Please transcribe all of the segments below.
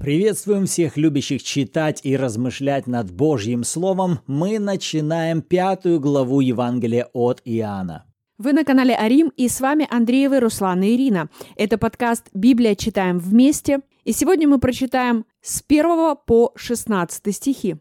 Приветствуем всех любящих читать и размышлять над Божьим Словом. Мы начинаем пятую главу Евангелия от Иоанна. Вы на канале Арим, и с вами Андреевы, Руслан и Ирина. Это подкаст «Библия. Читаем вместе». И сегодня мы прочитаем с 1 по 16 стихи.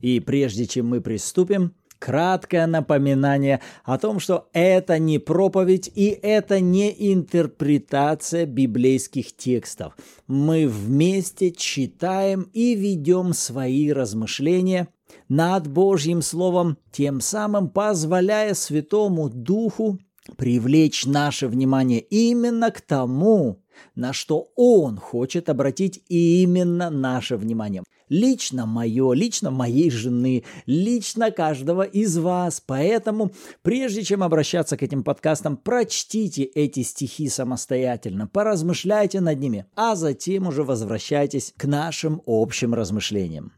И прежде чем мы приступим, краткое напоминание о том, что это не проповедь и это не интерпретация библейских текстов. Мы вместе читаем и ведем свои размышления над Божьим Словом, тем самым позволяя Святому Духу привлечь наше внимание именно к тому, на что Он хочет обратить именно наше внимание лично мое, лично моей жены, лично каждого из вас. Поэтому, прежде чем обращаться к этим подкастам, прочтите эти стихи самостоятельно, поразмышляйте над ними, а затем уже возвращайтесь к нашим общим размышлениям.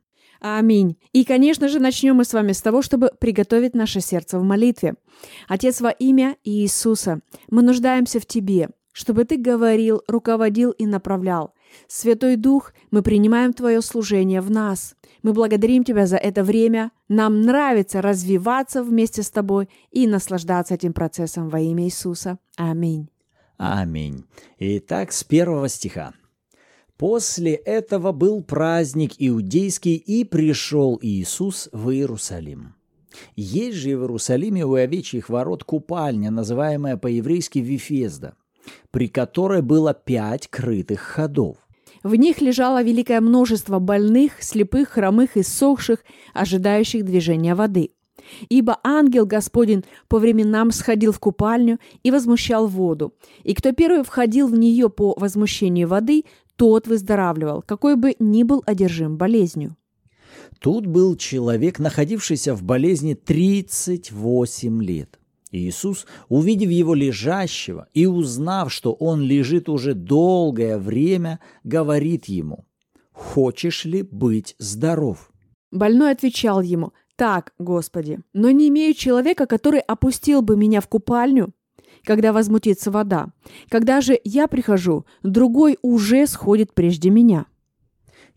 Аминь. И, конечно же, начнем мы с вами с того, чтобы приготовить наше сердце в молитве. Отец, во имя Иисуса, мы нуждаемся в Тебе, чтобы Ты говорил, руководил и направлял. Святой Дух, мы принимаем Твое служение в нас. Мы благодарим Тебя за это время. Нам нравится развиваться вместе с Тобой и наслаждаться этим процессом во имя Иисуса. Аминь. Аминь. Итак, с первого стиха. После этого был праздник иудейский, и пришел Иисус в Иерусалим. Есть же в Иерусалиме у овечьих ворот купальня, называемая по-еврейски Вифезда, при которой было пять крытых ходов. В них лежало великое множество больных, слепых, хромых и сохших, ожидающих движения воды. Ибо ангел Господень по временам сходил в купальню и возмущал воду. И кто первый входил в нее по возмущению воды, тот выздоравливал, какой бы ни был одержим болезнью. Тут был человек, находившийся в болезни 38 лет. Иисус, увидев его лежащего и узнав, что он лежит уже долгое время, говорит ему, «Хочешь ли быть здоров?» Больной отвечал ему, «Так, Господи, но не имею человека, который опустил бы меня в купальню, когда возмутится вода. Когда же я прихожу, другой уже сходит прежде меня».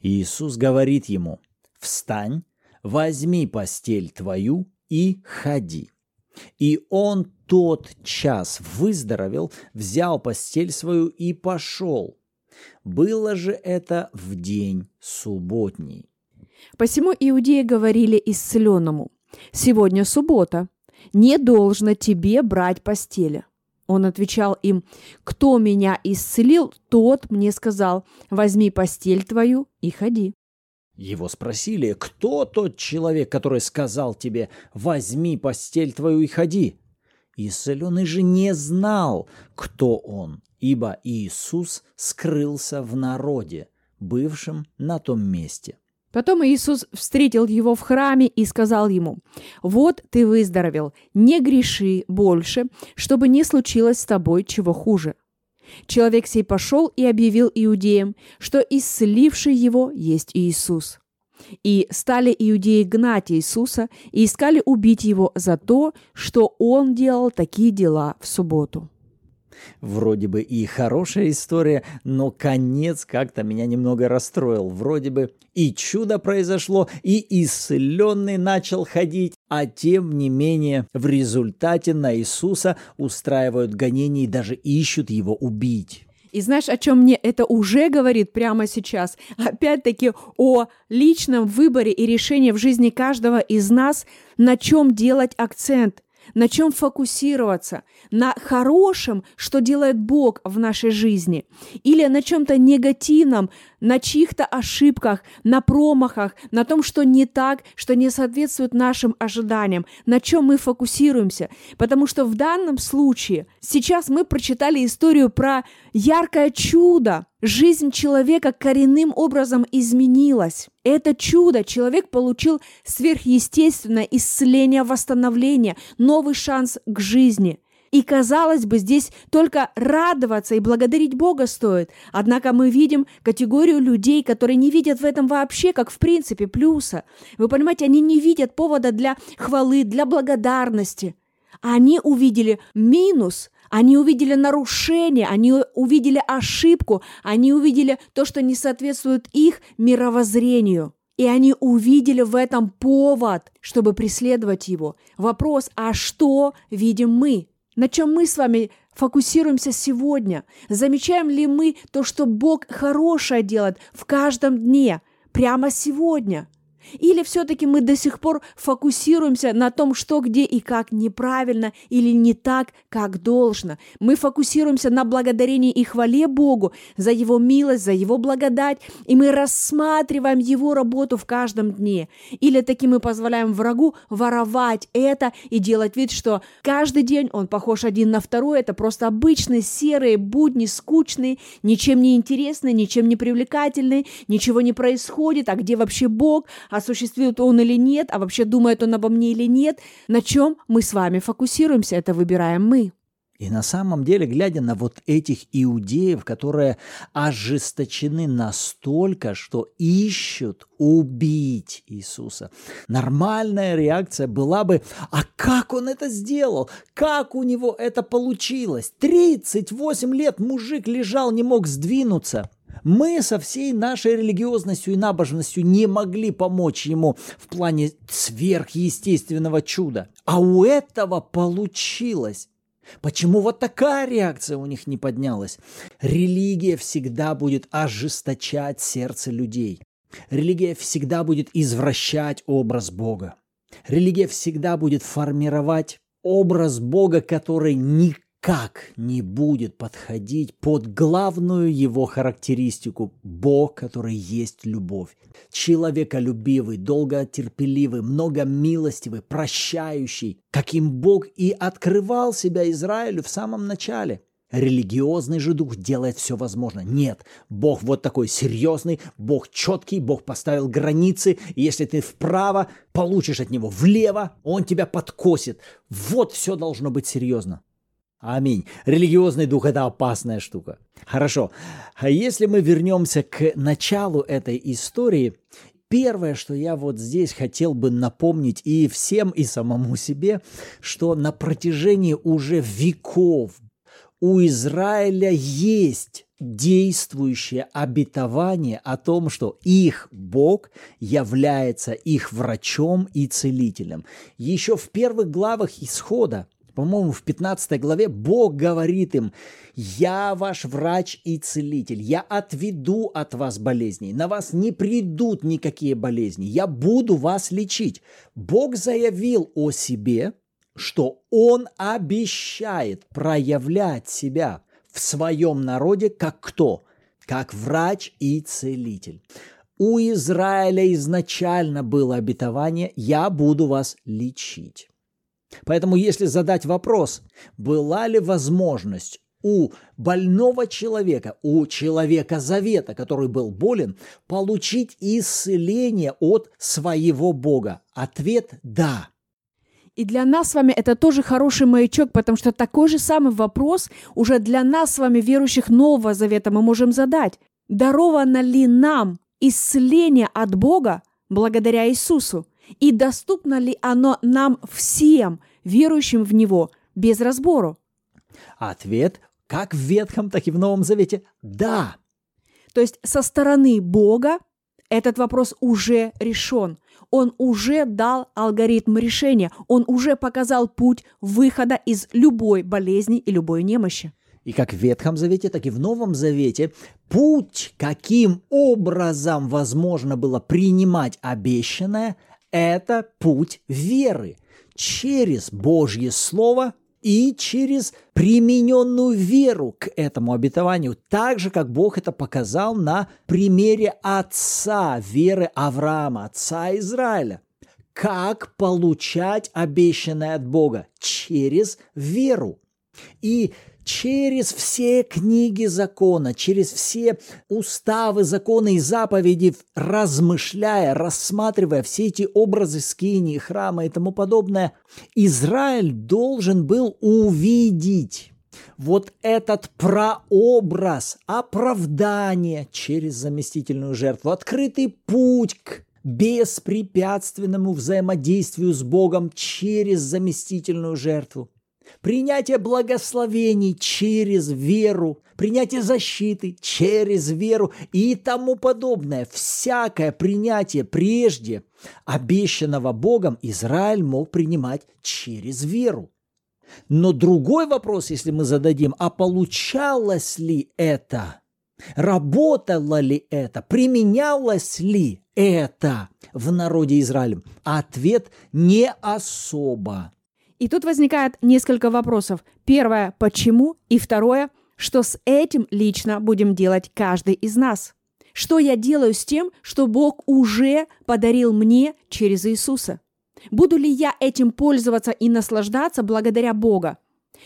Иисус говорит ему, «Встань, возьми постель твою и ходи». И он тот час выздоровел, взял постель свою и пошел. Было же это в день субботний. Посему иудеи говорили исцеленному, «Сегодня суббота, не должно тебе брать постели». Он отвечал им, «Кто меня исцелил, тот мне сказал, возьми постель твою и ходи». Его спросили, кто тот человек, который сказал тебе «возьми постель твою и ходи». Исцеленный же не знал, кто он, ибо Иисус скрылся в народе, бывшем на том месте. Потом Иисус встретил его в храме и сказал ему, «Вот ты выздоровел, не греши больше, чтобы не случилось с тобой чего хуже». Человек сей пошел и объявил иудеям, что исцеливший его есть Иисус. И стали иудеи гнать Иисуса и искали убить его за то, что он делал такие дела в субботу. Вроде бы и хорошая история, но конец как-то меня немного расстроил. Вроде бы и чудо произошло, и исцеленный начал ходить, а тем не менее в результате на Иисуса устраивают гонения и даже ищут его убить. И знаешь, о чем мне это уже говорит прямо сейчас? Опять-таки о личном выборе и решении в жизни каждого из нас, на чем делать акцент на чем фокусироваться, на хорошем, что делает Бог в нашей жизни, или на чем-то негативном, на чьих-то ошибках, на промахах, на том, что не так, что не соответствует нашим ожиданиям, на чем мы фокусируемся. Потому что в данном случае сейчас мы прочитали историю про яркое чудо, Жизнь человека коренным образом изменилась. Это чудо человек получил сверхъестественное исцеление, восстановление, новый шанс к жизни. И, казалось бы, здесь только радоваться и благодарить Бога стоит. Однако мы видим категорию людей, которые не видят в этом вообще, как в принципе, плюса. Вы понимаете, они не видят повода для хвалы, для благодарности – Они увидели минус, они увидели нарушение, они увидели ошибку, они увидели то, что не соответствует их мировоззрению. И они увидели в этом повод, чтобы преследовать его. Вопрос, а что видим мы? На чем мы с вами фокусируемся сегодня? Замечаем ли мы то, что Бог хорошее делает в каждом дне, прямо сегодня? Или все-таки мы до сих пор фокусируемся на том, что где и как неправильно или не так, как должно. Мы фокусируемся на благодарении и хвале Богу за Его милость, за Его благодать, и мы рассматриваем Его работу в каждом дне. Или таки мы позволяем врагу воровать это и делать вид, что каждый день он похож один на второй, это просто обычные серые будни, скучные, ничем не интересные, ничем не привлекательные, ничего не происходит, а где вообще Бог, осуществит он или нет, а вообще думает он обо мне или нет, на чем мы с вами фокусируемся, это выбираем мы. И на самом деле, глядя на вот этих иудеев, которые ожесточены настолько, что ищут убить Иисуса, нормальная реакция была бы, а как он это сделал? Как у него это получилось? 38 лет мужик лежал, не мог сдвинуться. Мы со всей нашей религиозностью и набожностью не могли помочь ему в плане сверхъестественного чуда. А у этого получилось. Почему вот такая реакция у них не поднялась? Религия всегда будет ожесточать сердце людей. Религия всегда будет извращать образ Бога. Религия всегда будет формировать образ Бога, который никак никак не будет подходить под главную его характеристику – Бог, который есть любовь. Человеколюбивый, долготерпеливый, многомилостивый, прощающий, каким Бог и открывал себя Израилю в самом начале – Религиозный же дух делает все возможное. Нет, Бог вот такой серьезный, Бог четкий, Бог поставил границы, и если ты вправо, получишь от него влево, он тебя подкосит. Вот все должно быть серьезно. Аминь. Религиозный дух – это опасная штука. Хорошо. А если мы вернемся к началу этой истории, первое, что я вот здесь хотел бы напомнить и всем, и самому себе, что на протяжении уже веков у Израиля есть действующее обетование о том, что их Бог является их врачом и целителем. Еще в первых главах Исхода по-моему, в 15 главе Бог говорит им, «Я ваш врач и целитель, я отведу от вас болезней, на вас не придут никакие болезни, я буду вас лечить». Бог заявил о себе, что Он обещает проявлять себя в своем народе как кто? Как врач и целитель. У Израиля изначально было обетование «Я буду вас лечить». Поэтому если задать вопрос, была ли возможность у больного человека, у человека завета, который был болен, получить исцеление от своего Бога? Ответ – да. И для нас с вами это тоже хороший маячок, потому что такой же самый вопрос уже для нас с вами, верующих Нового Завета, мы можем задать. Даровано ли нам исцеление от Бога благодаря Иисусу? И доступно ли оно нам всем, верующим в Него, без разбору? Ответ как в Ветхом, так и в Новом Завете – да. То есть со стороны Бога этот вопрос уже решен. Он уже дал алгоритм решения. Он уже показал путь выхода из любой болезни и любой немощи. И как в Ветхом Завете, так и в Новом Завете путь, каким образом возможно было принимать обещанное, это путь веры через Божье Слово и через примененную веру к этому обетованию, так же, как Бог это показал на примере отца веры Авраама, отца Израиля. Как получать обещанное от Бога? Через веру. И через все книги закона, через все уставы, законы и заповеди, размышляя, рассматривая все эти образы скинии, храма и тому подобное, Израиль должен был увидеть вот этот прообраз оправдания через заместительную жертву, открытый путь к беспрепятственному взаимодействию с Богом через заместительную жертву, принятие благословений через веру, принятие защиты через веру и тому подобное. Всякое принятие прежде обещанного Богом Израиль мог принимать через веру. Но другой вопрос, если мы зададим, а получалось ли это? Работало ли это? Применялось ли это в народе Израиля? Ответ не особо. И тут возникает несколько вопросов. Первое – почему? И второе – что с этим лично будем делать каждый из нас? Что я делаю с тем, что Бог уже подарил мне через Иисуса? Буду ли я этим пользоваться и наслаждаться благодаря Бога?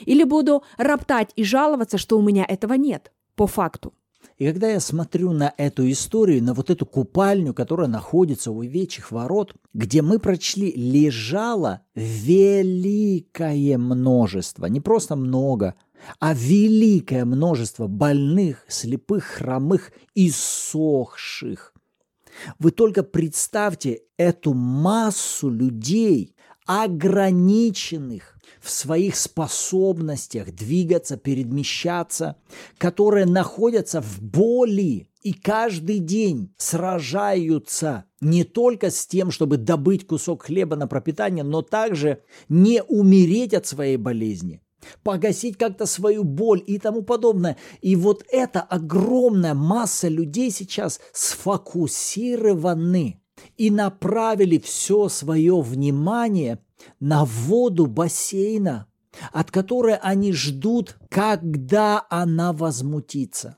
Или буду роптать и жаловаться, что у меня этого нет, по факту? И когда я смотрю на эту историю, на вот эту купальню, которая находится у вечьих ворот, где мы прочли, лежало великое множество, не просто много, а великое множество больных, слепых, хромых и сохших. Вы только представьте эту массу людей, ограниченных в своих способностях двигаться, перемещаться, которые находятся в боли и каждый день сражаются не только с тем, чтобы добыть кусок хлеба на пропитание, но также не умереть от своей болезни, погасить как-то свою боль и тому подобное. И вот эта огромная масса людей сейчас сфокусированы и направили все свое внимание на воду бассейна, от которой они ждут, когда она возмутится.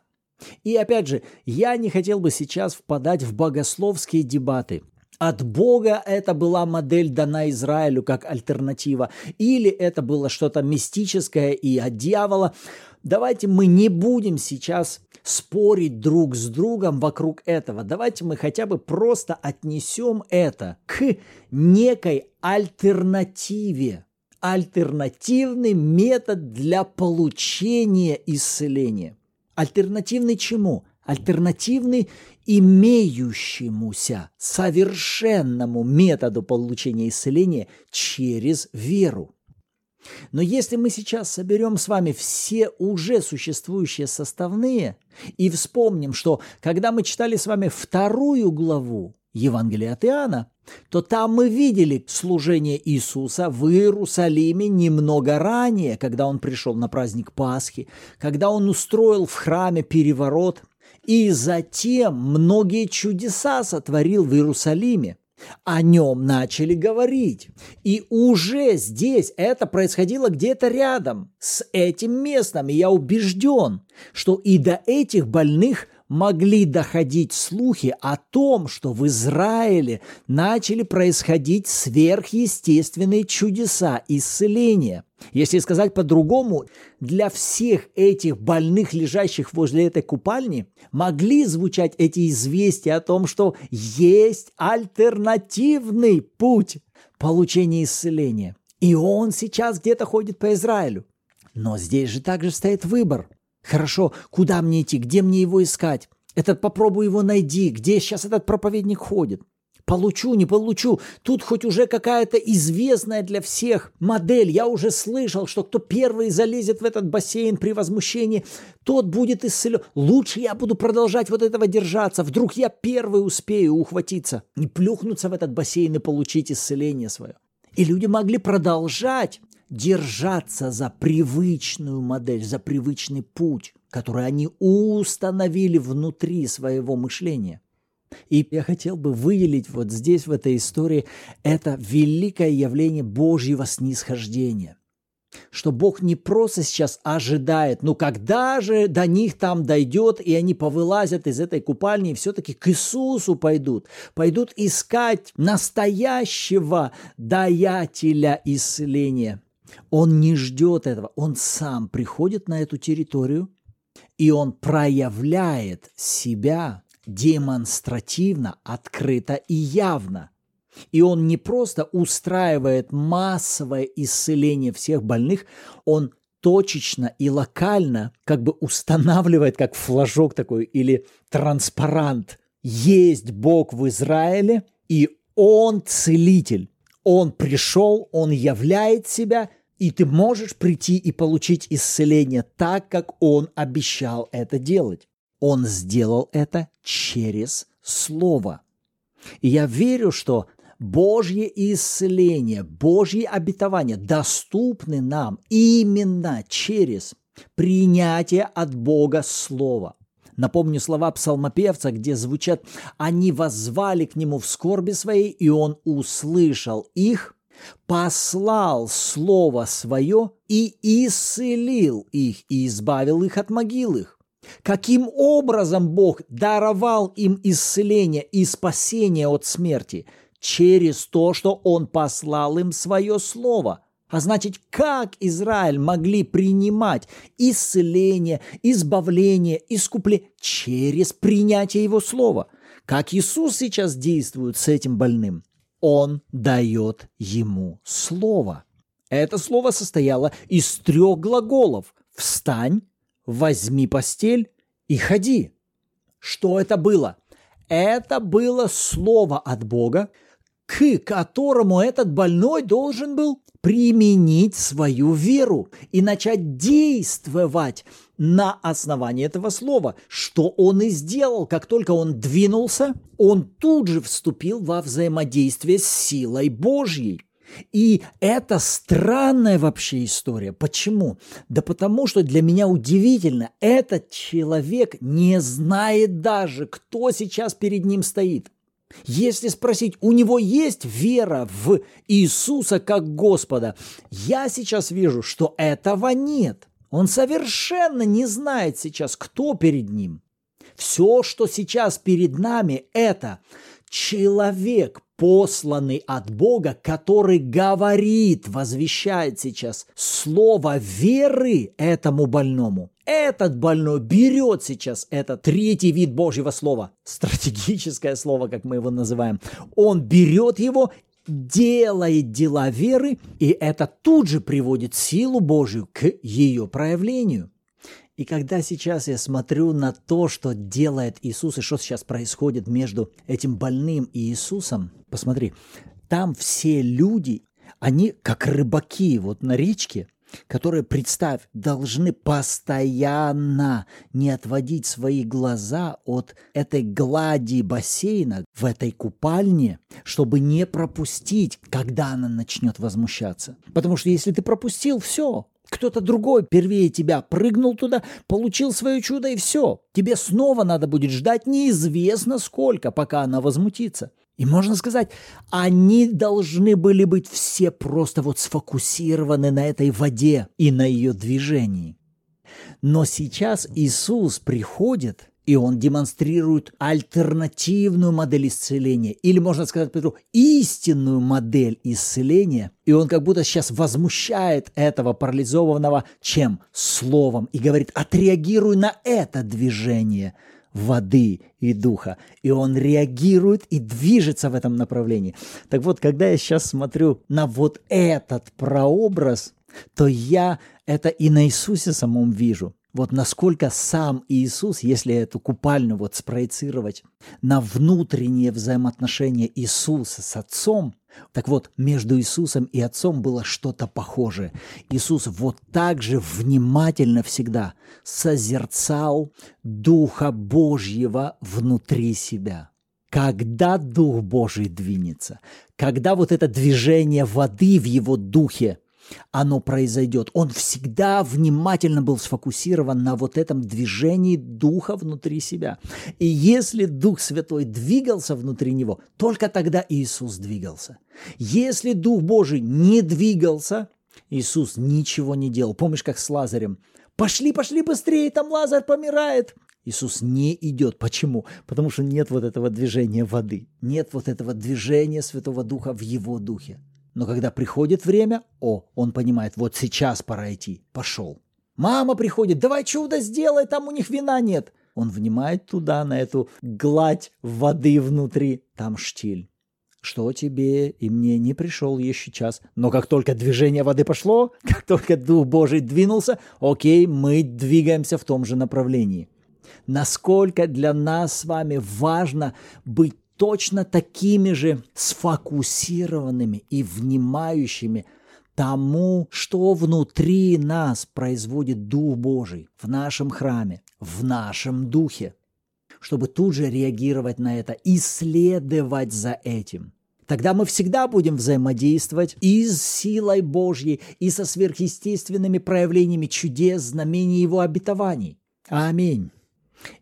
И опять же, я не хотел бы сейчас впадать в богословские дебаты. От Бога это была модель дана Израилю как альтернатива, или это было что-то мистическое и от дьявола. Давайте мы не будем сейчас спорить друг с другом вокруг этого. Давайте мы хотя бы просто отнесем это к некой альтернативе. Альтернативный метод для получения исцеления. Альтернативный чему? Альтернативный имеющемуся совершенному методу получения исцеления через веру. Но если мы сейчас соберем с вами все уже существующие составные и вспомним, что когда мы читали с вами вторую главу Евангелия от Иоанна, то там мы видели служение Иисуса в Иерусалиме немного ранее, когда он пришел на праздник Пасхи, когда он устроил в храме переворот, и затем многие чудеса сотворил в Иерусалиме. О нем начали говорить. И уже здесь это происходило где-то рядом с этим местом. И я убежден, что и до этих больных могли доходить слухи о том, что в Израиле начали происходить сверхъестественные чудеса исцеления. Если сказать по-другому, для всех этих больных, лежащих возле этой купальни, могли звучать эти известия о том, что есть альтернативный путь получения исцеления. И он сейчас где-то ходит по Израилю. Но здесь же также стоит выбор – Хорошо, куда мне идти, где мне его искать? Этот попробуй его найди, где сейчас этот проповедник ходит. Получу, не получу. Тут хоть уже какая-то известная для всех модель. Я уже слышал, что кто первый залезет в этот бассейн при возмущении, тот будет исцелен. Лучше я буду продолжать вот этого держаться. Вдруг я первый успею ухватиться и плюхнуться в этот бассейн и получить исцеление свое. И люди могли продолжать держаться за привычную модель, за привычный путь, который они установили внутри своего мышления. И я хотел бы выделить вот здесь, в этой истории, это великое явление Божьего снисхождения. Что Бог не просто сейчас ожидает, ну когда же до них там дойдет, и они повылазят из этой купальни и все-таки к Иисусу пойдут, пойдут искать настоящего даятеля исцеления – он не ждет этого, он сам приходит на эту территорию, и он проявляет себя демонстративно, открыто и явно. И он не просто устраивает массовое исцеление всех больных, он точечно и локально как бы устанавливает как флажок такой или транспарант. Есть Бог в Израиле, И Он целитель. Он пришел, Он являет себя, и ты можешь прийти и получить исцеление так, как Он обещал это делать. Он сделал это через Слово. И я верю, что Божье исцеление, Божьи обетования доступны нам именно через принятие от Бога Слова. Напомню слова псалмопевца, где звучат «Они воззвали к нему в скорби своей, и он услышал их, послал Слово Свое и исцелил их, и избавил их от могил их». Каким образом Бог даровал им исцеление и спасение от смерти? Через то, что Он послал им свое Слово – а значит, как Израиль могли принимать исцеление, избавление, искупление через принятие Его Слова? Как Иисус сейчас действует с этим больным? Он дает ему Слово. Это Слово состояло из трех глаголов. «Встань», «возьми постель» и «ходи». Что это было? Это было Слово от Бога, к которому этот больной должен был применить свою веру и начать действовать на основании этого слова, что он и сделал. Как только он двинулся, он тут же вступил во взаимодействие с силой Божьей. И это странная вообще история. Почему? Да потому что для меня удивительно, этот человек не знает даже, кто сейчас перед ним стоит. Если спросить, у него есть вера в Иисуса как Господа, я сейчас вижу, что этого нет. Он совершенно не знает сейчас, кто перед ним. Все, что сейчас перед нами, это человек, посланный от Бога, который говорит, возвещает сейчас слово веры этому больному. Этот больной берет сейчас этот третий вид Божьего слова, стратегическое слово, как мы его называем. Он берет его делает дела веры, и это тут же приводит силу Божью к ее проявлению. И когда сейчас я смотрю на то, что делает Иисус, и что сейчас происходит между этим больным и Иисусом, посмотри, там все люди, они как рыбаки вот на речке, которые, представь, должны постоянно не отводить свои глаза от этой глади бассейна в этой купальне, чтобы не пропустить, когда она начнет возмущаться. Потому что если ты пропустил, все, кто-то другой первее тебя прыгнул туда, получил свое чудо и все. Тебе снова надо будет ждать неизвестно сколько, пока она возмутится. И можно сказать, они должны были быть все просто вот сфокусированы на этой воде и на ее движении. Но сейчас Иисус приходит и он демонстрирует альтернативную модель исцеления, или, можно сказать, Петру, истинную модель исцеления, и он как будто сейчас возмущает этого парализованного чем? Словом, и говорит, отреагируй на это движение воды и духа. И он реагирует и движется в этом направлении. Так вот, когда я сейчас смотрю на вот этот прообраз, то я это и на Иисусе самом вижу – вот насколько сам Иисус, если эту купальню вот спроецировать на внутренние взаимоотношения Иисуса с Отцом, так вот, между Иисусом и Отцом было что-то похожее. Иисус вот так же внимательно всегда созерцал Духа Божьего внутри себя. Когда Дух Божий двинется, когда вот это движение воды в его духе – оно произойдет. Он всегда внимательно был сфокусирован на вот этом движении Духа внутри себя. И если Дух Святой двигался внутри него, только тогда Иисус двигался. Если Дух Божий не двигался, Иисус ничего не делал. Помнишь, как с Лазарем? Пошли, пошли быстрее, там Лазарь помирает. Иисус не идет. Почему? Потому что нет вот этого движения воды, нет вот этого движения Святого Духа в Его Духе. Но когда приходит время, о, он понимает, вот сейчас пора идти, пошел. Мама приходит, давай чудо сделай, там у них вина нет. Он внимает туда, на эту гладь воды внутри, там штиль. Что тебе и мне не пришел еще час. Но как только движение воды пошло, как только Дух Божий двинулся, окей, мы двигаемся в том же направлении. Насколько для нас с вами важно быть точно такими же сфокусированными и внимающими тому, что внутри нас производит Дух Божий в нашем храме, в нашем духе, чтобы тут же реагировать на это, исследовать за этим. Тогда мы всегда будем взаимодействовать и с силой Божьей, и со сверхъестественными проявлениями чудес, знамений Его обетований. Аминь.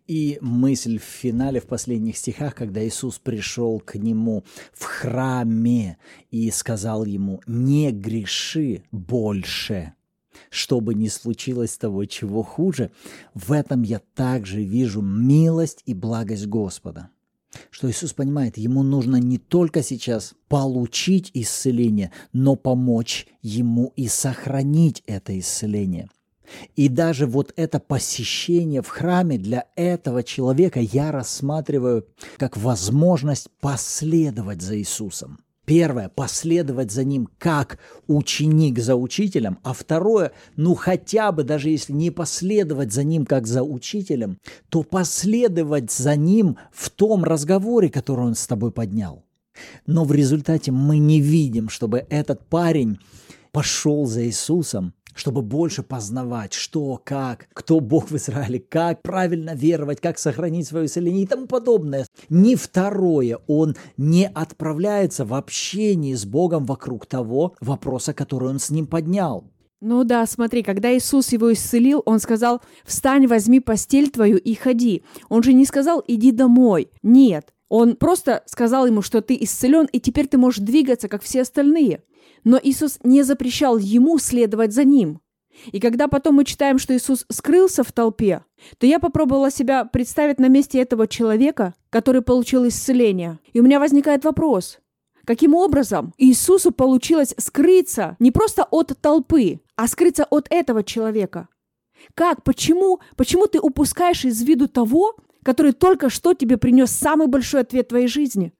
И мысль в финале, в последних стихах, когда Иисус пришел к нему в храме и сказал ему, не греши больше, чтобы не случилось того, чего хуже, в этом я также вижу милость и благость Господа. Что Иисус понимает, ему нужно не только сейчас получить исцеление, но помочь ему и сохранить это исцеление – и даже вот это посещение в храме для этого человека я рассматриваю как возможность последовать за Иисусом. Первое – последовать за ним как ученик за учителем, а второе – ну хотя бы, даже если не последовать за ним как за учителем, то последовать за ним в том разговоре, который он с тобой поднял. Но в результате мы не видим, чтобы этот парень пошел за Иисусом, чтобы больше познавать, что, как, кто Бог в Израиле, как правильно веровать, как сохранить свое исцеление и тому подобное. Ни второе, он не отправляется в общение с Богом вокруг того вопроса, который он с ним поднял. Ну да, смотри, когда Иисус его исцелил, он сказал, встань, возьми постель твою и ходи. Он же не сказал, иди домой. Нет, он просто сказал ему, что ты исцелен, и теперь ты можешь двигаться, как все остальные. Но Иисус не запрещал ему следовать за ним. И когда потом мы читаем, что Иисус скрылся в толпе, то я попробовала себя представить на месте этого человека, который получил исцеление. И у меня возникает вопрос, каким образом Иисусу получилось скрыться не просто от толпы, а скрыться от этого человека? Как, почему, почему ты упускаешь из виду того, который только что тебе принес самый большой ответ твоей жизни?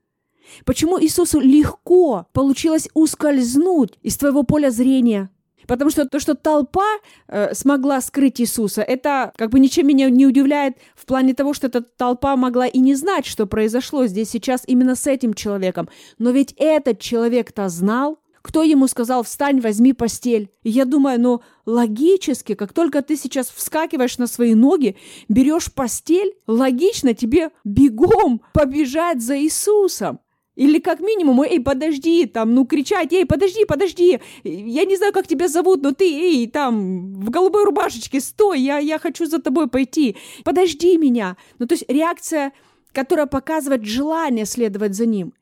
Почему Иисусу легко получилось ускользнуть из твоего поля зрения? Потому что то, что толпа э, смогла скрыть Иисуса, это как бы ничем меня не удивляет в плане того, что эта толпа могла и не знать, что произошло здесь сейчас именно с этим человеком. Но ведь этот человек-то знал, кто ему сказал «встань, возьми постель». И я думаю, ну, логически, как только ты сейчас вскакиваешь на свои ноги, берешь постель, логично тебе бегом побежать за Иисусом. Или как минимум, эй, подожди, там, ну, кричать, эй, подожди, подожди, я не знаю, как тебя зовут, но ты, эй, там, в голубой рубашечке, стой, я, я хочу за тобой пойти, подожди меня. Ну, то есть реакция, которая показывает желание следовать за ним.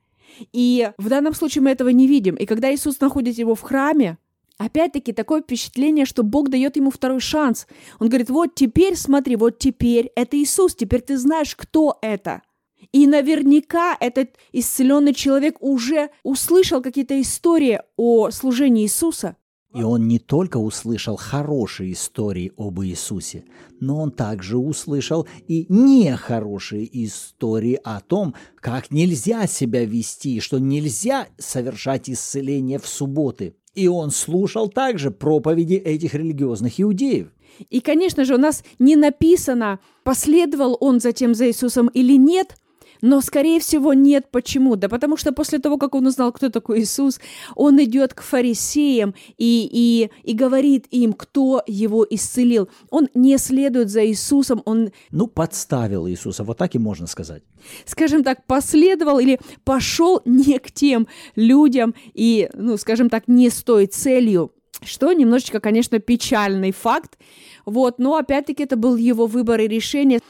И в данном случае мы этого не видим. И когда Иисус находит его в храме, Опять-таки такое впечатление, что Бог дает ему второй шанс. Он говорит, вот теперь смотри, вот теперь это Иисус, теперь ты знаешь, кто это. И наверняка этот исцеленный человек уже услышал какие-то истории о служении Иисуса. И он не только услышал хорошие истории об Иисусе, но он также услышал и нехорошие истории о том, как нельзя себя вести, что нельзя совершать исцеление в субботы. И он слушал также проповеди этих религиозных иудеев. И, конечно же, у нас не написано, последовал он затем за Иисусом или нет – но, скорее всего, нет. Почему? Да потому что после того, как он узнал, кто такой Иисус, он идет к фарисеям и, и, и говорит им, кто его исцелил. Он не следует за Иисусом, он... Ну, подставил Иисуса, вот так и можно сказать. Скажем так, последовал или пошел не к тем людям и, ну, скажем так, не с той целью, что немножечко, конечно, печальный факт. Вот, но опять-таки это был его выбор и решение.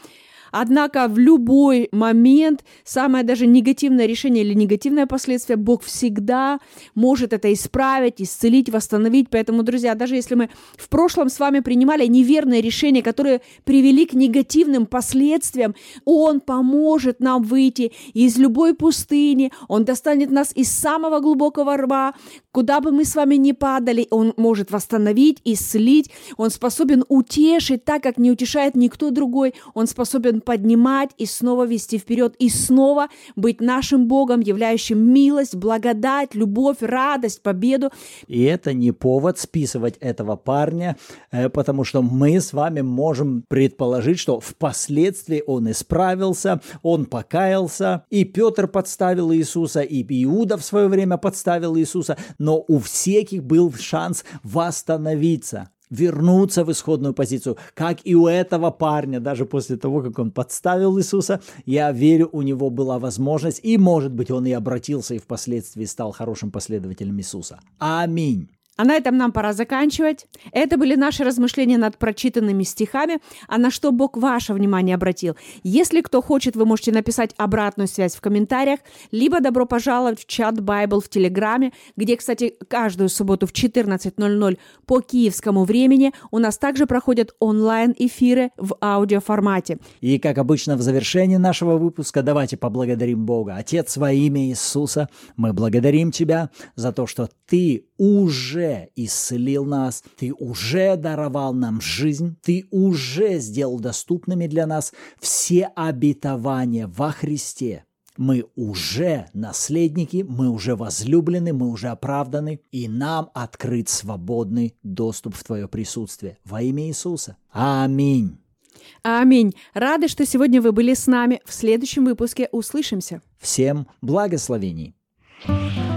Однако в любой момент самое даже негативное решение или негативное последствие Бог всегда может это исправить, исцелить, восстановить. Поэтому, друзья, даже если мы в прошлом с вами принимали неверные решения, которые привели к негативным последствиям, Он поможет нам выйти из любой пустыни, Он достанет нас из самого глубокого рва, куда бы мы с вами ни падали, Он может восстановить, исцелить, Он способен утешить так, как не утешает никто другой, Он способен поднимать и снова вести вперед, и снова быть нашим Богом, являющим милость, благодать, любовь, радость, победу. И это не повод списывать этого парня, э, потому что мы с вами можем предположить, что впоследствии он исправился, он покаялся, и Петр подставил Иисуса, и Иуда в свое время подставил Иисуса, но у всех был шанс восстановиться вернуться в исходную позицию, как и у этого парня, даже после того, как он подставил Иисуса, я верю, у него была возможность, и, может быть, он и обратился, и впоследствии стал хорошим последователем Иисуса. Аминь. А на этом нам пора заканчивать. Это были наши размышления над прочитанными стихами, а на что Бог ваше внимание обратил. Если кто хочет, вы можете написать обратную связь в комментариях, либо добро пожаловать в чат Bible в Телеграме, где, кстати, каждую субботу в 14.00 по киевскому времени у нас также проходят онлайн-эфиры в аудиоформате. И, как обычно, в завершении нашего выпуска давайте поблагодарим Бога. Отец, во имя Иисуса, мы благодарим Тебя за то, что Ты уже исцелил нас, Ты уже даровал нам жизнь, Ты уже сделал доступными для нас все обетования во Христе. Мы уже наследники, мы уже возлюблены, мы уже оправданы, и нам открыт свободный доступ в Твое присутствие. Во имя Иисуса. Аминь. Аминь. Рады, что сегодня вы были с нами. В следующем выпуске услышимся. Всем благословений. thank you